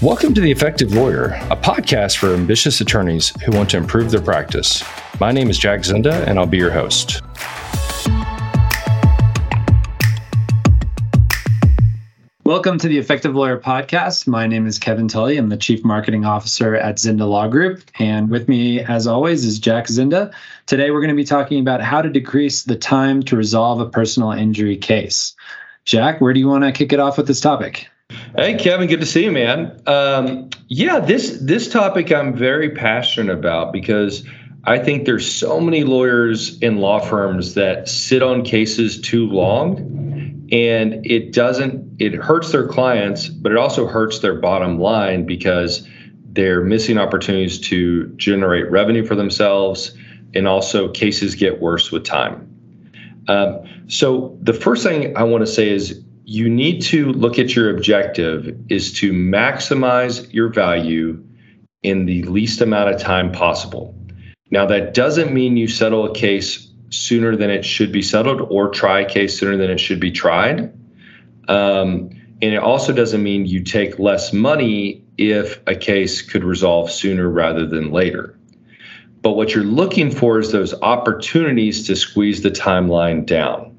Welcome to The Effective Lawyer, a podcast for ambitious attorneys who want to improve their practice. My name is Jack Zinda, and I'll be your host. Welcome to the Effective Lawyer podcast. My name is Kevin Tully. I'm the Chief Marketing Officer at Zinda Law Group. And with me, as always, is Jack Zinda. Today, we're going to be talking about how to decrease the time to resolve a personal injury case. Jack, where do you want to kick it off with this topic? Hey, Kevin, good to see you, man. Um, yeah, this this topic I'm very passionate about because I think there's so many lawyers in law firms that sit on cases too long, and it doesn't. It hurts their clients, but it also hurts their bottom line because they're missing opportunities to generate revenue for themselves, and also cases get worse with time. Um, so the first thing I want to say is you need to look at your objective is to maximize your value in the least amount of time possible. Now, that doesn't mean you settle a case sooner than it should be settled or try a case sooner than it should be tried. Um, and it also doesn't mean you take less money if a case could resolve sooner rather than later. But what you're looking for is those opportunities to squeeze the timeline down.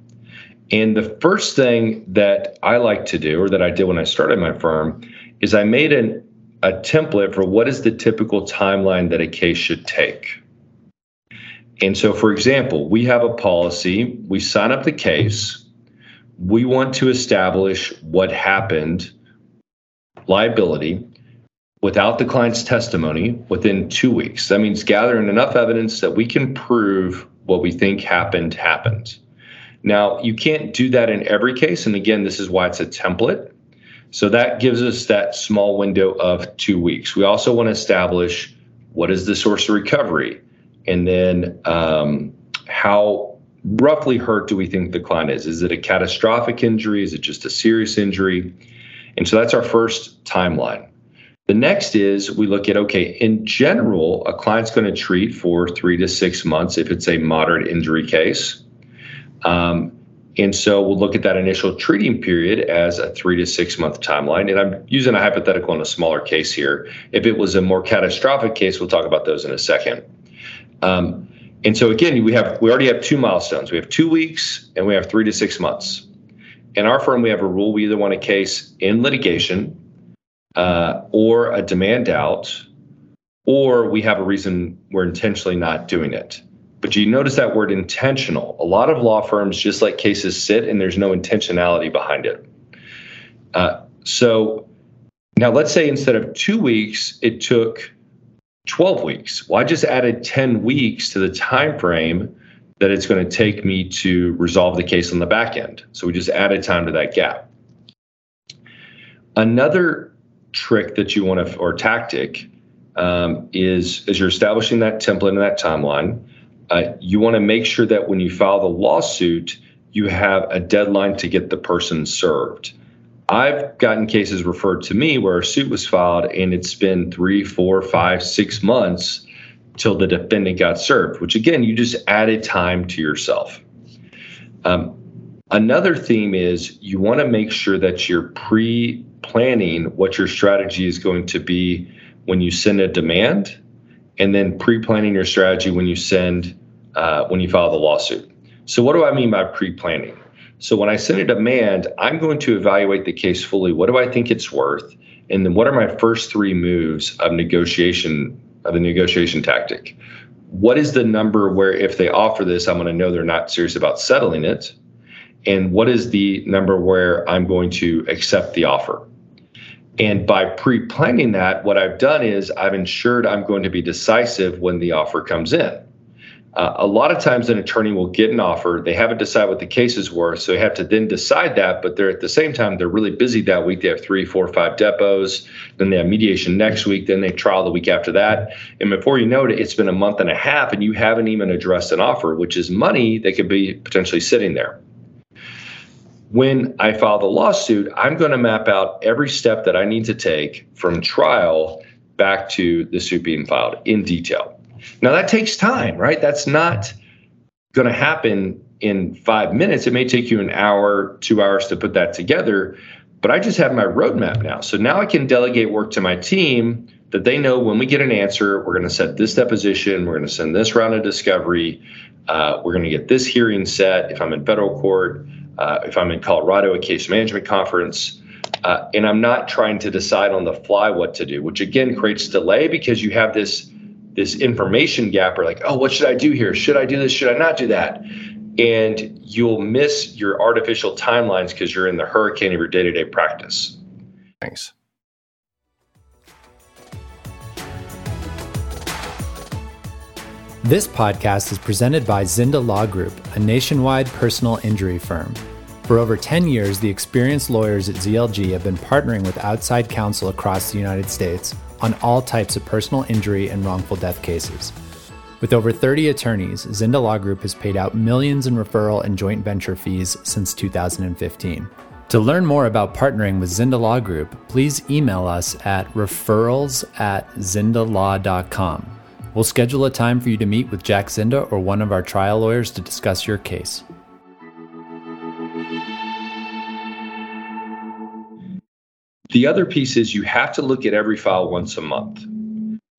And the first thing that I like to do, or that I did when I started my firm, is I made an, a template for what is the typical timeline that a case should take. And so, for example, we have a policy, we sign up the case, we want to establish what happened, liability, without the client's testimony within two weeks. That means gathering enough evidence that we can prove what we think happened happened. Now, you can't do that in every case. And again, this is why it's a template. So that gives us that small window of two weeks. We also want to establish what is the source of recovery and then um, how roughly hurt do we think the client is? Is it a catastrophic injury? Is it just a serious injury? And so that's our first timeline. The next is we look at okay, in general, a client's going to treat for three to six months if it's a moderate injury case. Um, and so we'll look at that initial treating period as a three to six month timeline. And I'm using a hypothetical in a smaller case here. If it was a more catastrophic case, we'll talk about those in a second. Um, and so again, we have we already have two milestones. We have two weeks and we have three to six months. In our firm, we have a rule: we either want a case in litigation, uh, or a demand out, or we have a reason we're intentionally not doing it. But you notice that word intentional. A lot of law firms just let cases sit and there's no intentionality behind it. Uh, so now let's say instead of two weeks, it took 12 weeks. Well, I just added 10 weeks to the time frame that it's going to take me to resolve the case on the back end. So we just added time to that gap. Another trick that you want to, or tactic, um, is as you're establishing that template and that timeline, uh, you want to make sure that when you file the lawsuit, you have a deadline to get the person served. I've gotten cases referred to me where a suit was filed and it's been three, four, five, six months till the defendant got served, which again, you just added time to yourself. Um, another theme is you want to make sure that you're pre planning what your strategy is going to be when you send a demand and then pre-planning your strategy when you send uh, when you file the lawsuit. So what do I mean by pre-planning? So when I send a demand, I'm going to evaluate the case fully. What do I think it's worth? And then what are my first three moves of negotiation of the negotiation tactic? What is the number where if they offer this, I'm going to know they're not serious about settling it? And what is the number where I'm going to accept the offer? And by pre planning that, what I've done is I've ensured I'm going to be decisive when the offer comes in. Uh, a lot of times, an attorney will get an offer. They haven't decided what the case is worth, so they have to then decide that. But they're at the same time they're really busy that week. They have three, four, five depos. Then they have mediation next week. Then they trial the week after that. And before you know it, it's been a month and a half, and you haven't even addressed an offer, which is money that could be potentially sitting there when I file the lawsuit, I'm going to map out every step that I need to take from trial back to the suit being filed in detail. Now, that takes time, right? That's not going to happen in five minutes. It may take you an hour, two hours to put that together. but I just have my roadmap now. So now I can delegate work to my team that they know when we get an answer, we're going to set this deposition, we're going to send this round of discovery, uh, we're going to get this hearing set if I'm in federal court, uh, if I'm in Colorado, a case management conference. Uh, and I'm not trying to decide on the fly what to do, which again creates delay because you have this this information gap or like, oh, what should I do here? Should I do this? Should I not do that? And you'll miss your artificial timelines because you're in the hurricane of your day to day practice. Thanks. This podcast is presented by Zinda Law Group, a nationwide personal injury firm. For over 10 years, the experienced lawyers at ZLG have been partnering with outside counsel across the United States on all types of personal injury and wrongful death cases. With over 30 attorneys, Zinda Law Group has paid out millions in referral and joint venture fees since 2015. To learn more about partnering with Zinda Law Group, please email us at referrals at zindalaw.com. We'll schedule a time for you to meet with Jack Zinda or one of our trial lawyers to discuss your case. The other piece is you have to look at every file once a month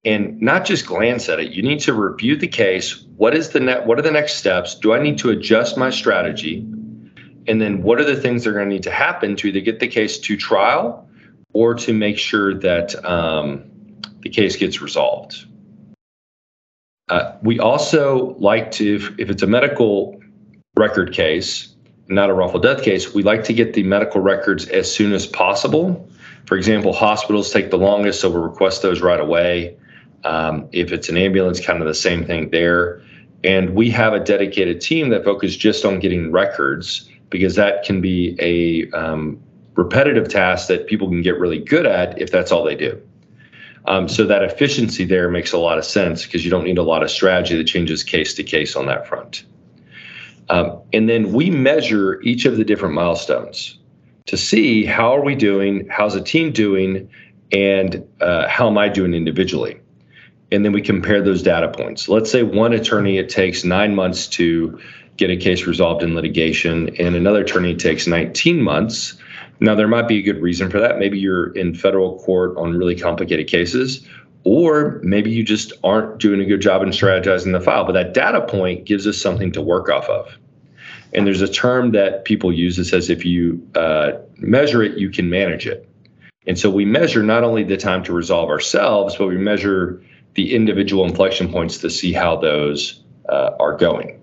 and not just glance at it. You need to review the case. What is the net? What are the next steps? Do I need to adjust my strategy? And then what are the things that are going to need to happen to either get the case to trial or to make sure that um, the case gets resolved? Uh, we also like to, if, if it's a medical record case, not a wrongful death case, we like to get the medical records as soon as possible for example, hospitals take the longest, so we'll request those right away. Um, if it's an ambulance, kind of the same thing there. And we have a dedicated team that focuses just on getting records because that can be a um, repetitive task that people can get really good at if that's all they do. Um, so that efficiency there makes a lot of sense because you don't need a lot of strategy that changes case to case on that front. Um, and then we measure each of the different milestones to see how are we doing, how's the team doing, and uh, how am I doing individually. And then we compare those data points. Let's say one attorney it takes nine months to get a case resolved in litigation, and another attorney takes 19 months. Now, there might be a good reason for that. Maybe you're in federal court on really complicated cases, or maybe you just aren't doing a good job in strategizing the file. But that data point gives us something to work off of. And there's a term that people use that says if you uh, measure it, you can manage it. And so we measure not only the time to resolve ourselves, but we measure the individual inflection points to see how those uh, are going.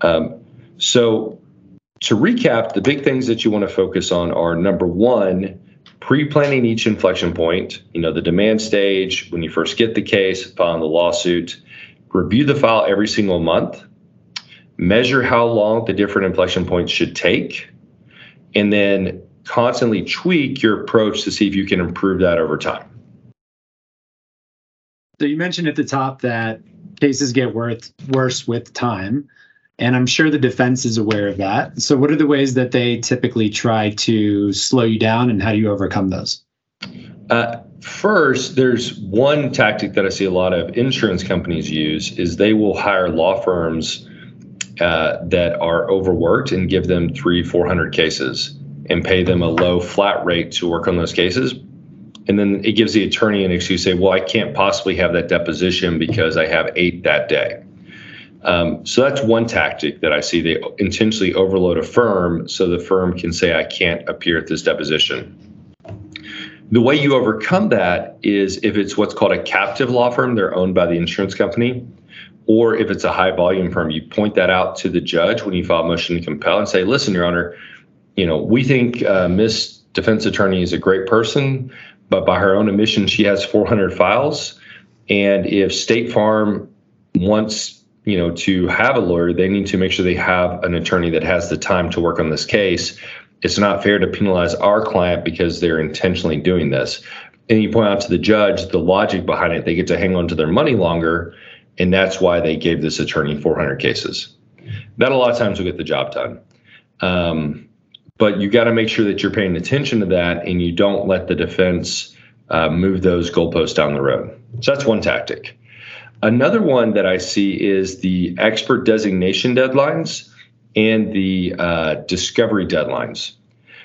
Um, so to recap, the big things that you want to focus on are number one, pre-planning each inflection point. You know, the demand stage when you first get the case, filing the lawsuit. Review the file every single month measure how long the different inflection points should take, and then constantly tweak your approach to see if you can improve that over time. So you mentioned at the top that cases get worth, worse with time, and I'm sure the defense is aware of that. So what are the ways that they typically try to slow you down, and how do you overcome those? Uh, first, there's one tactic that I see a lot of insurance companies use is they will hire law firms uh, that are overworked and give them three, 400 cases and pay them a low flat rate to work on those cases. And then it gives the attorney an excuse to say, well, I can't possibly have that deposition because I have eight that day. Um, so that's one tactic that I see. They intentionally overload a firm so the firm can say, I can't appear at this deposition. The way you overcome that is if it's what's called a captive law firm, they're owned by the insurance company or if it's a high volume firm, you point that out to the judge when you file motion to compel and say, listen, Your Honor, you know, we think uh, Miss Defense Attorney is a great person, but by her own admission, she has 400 files. And if State Farm wants, you know, to have a lawyer, they need to make sure they have an attorney that has the time to work on this case. It's not fair to penalize our client because they're intentionally doing this. And you point out to the judge the logic behind it. They get to hang on to their money longer and that's why they gave this attorney 400 cases. That a lot of times will get the job done. Um, but you got to make sure that you're paying attention to that and you don't let the defense uh, move those goalposts down the road. So that's one tactic. Another one that I see is the expert designation deadlines and the uh, discovery deadlines.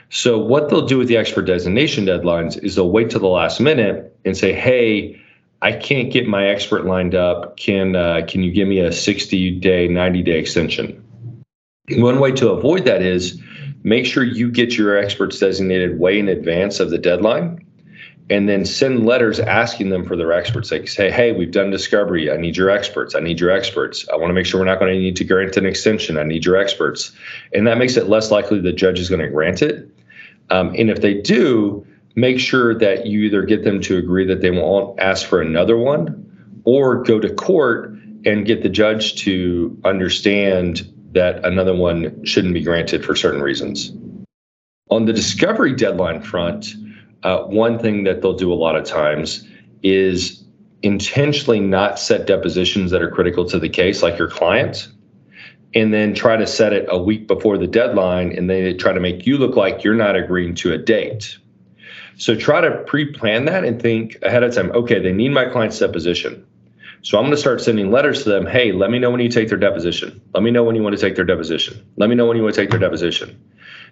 So what they'll do with the expert designation deadlines is they'll wait till the last minute and say, "Hey, I can't get my expert lined up. Can uh, can you give me a 60 day, 90 day extension?" One way to avoid that is make sure you get your experts designated way in advance of the deadline and then send letters asking them for their experts. Like say, hey, we've done discovery. I need your experts. I need your experts. I want to make sure we're not going to need to grant an extension. I need your experts. And that makes it less likely the judge is going to grant it. Um, and if they do, make sure that you either get them to agree that they won't ask for another one or go to court and get the judge to understand that another one shouldn't be granted for certain reasons. On the discovery deadline front, uh, one thing that they'll do a lot of times is intentionally not set depositions that are critical to the case, like your client, and then try to set it a week before the deadline, and they try to make you look like you're not agreeing to a date. So try to pre-plan that and think ahead of time. Okay, they need my client's deposition. So I'm going to start sending letters to them. Hey, let me know when you take their deposition. Let me know when you want to take their deposition. Let me know when you want to take their deposition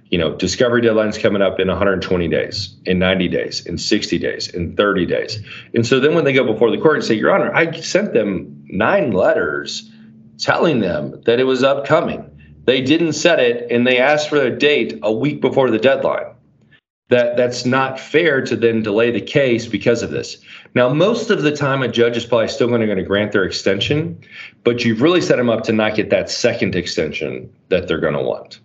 you know, discovery deadline's coming up in 120 days, in 90 days, in 60 days, in 30 days. And so then when they go before the court and say, Your Honor, I sent them nine letters telling them that it was upcoming. They didn't set it and they asked for a date a week before the deadline. That that's not fair to then delay the case because of this. Now, most of the time, a judge is probably still going to, grant their extension, but you've really set them up to not get that second extension that they're going to want.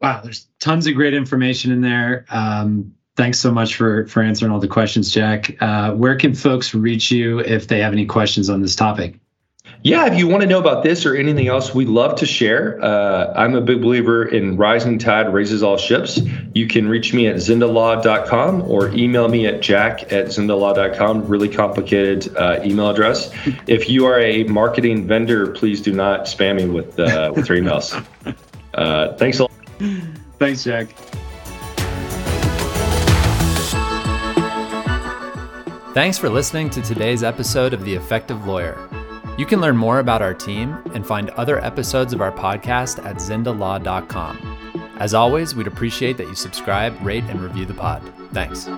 Wow, there's tons of great information in there. Um, thanks so much for for answering all the questions, Jack. Uh, where can folks reach you if they have any questions on this topic? Yeah, if you want to know about this or anything else, we love to share. Uh, I'm a big believer in rising tide raises all ships. You can reach me at zindalaw.com or email me at jack at zindalaw.com. Really complicated uh, email address. If you are a marketing vendor, please do not spam me with uh, with your emails. Uh, thanks a lot. Thanks, Jack. Thanks for listening to today's episode of The Effective Lawyer. You can learn more about our team and find other episodes of our podcast at zindalaw.com. As always, we'd appreciate that you subscribe, rate, and review the pod. Thanks.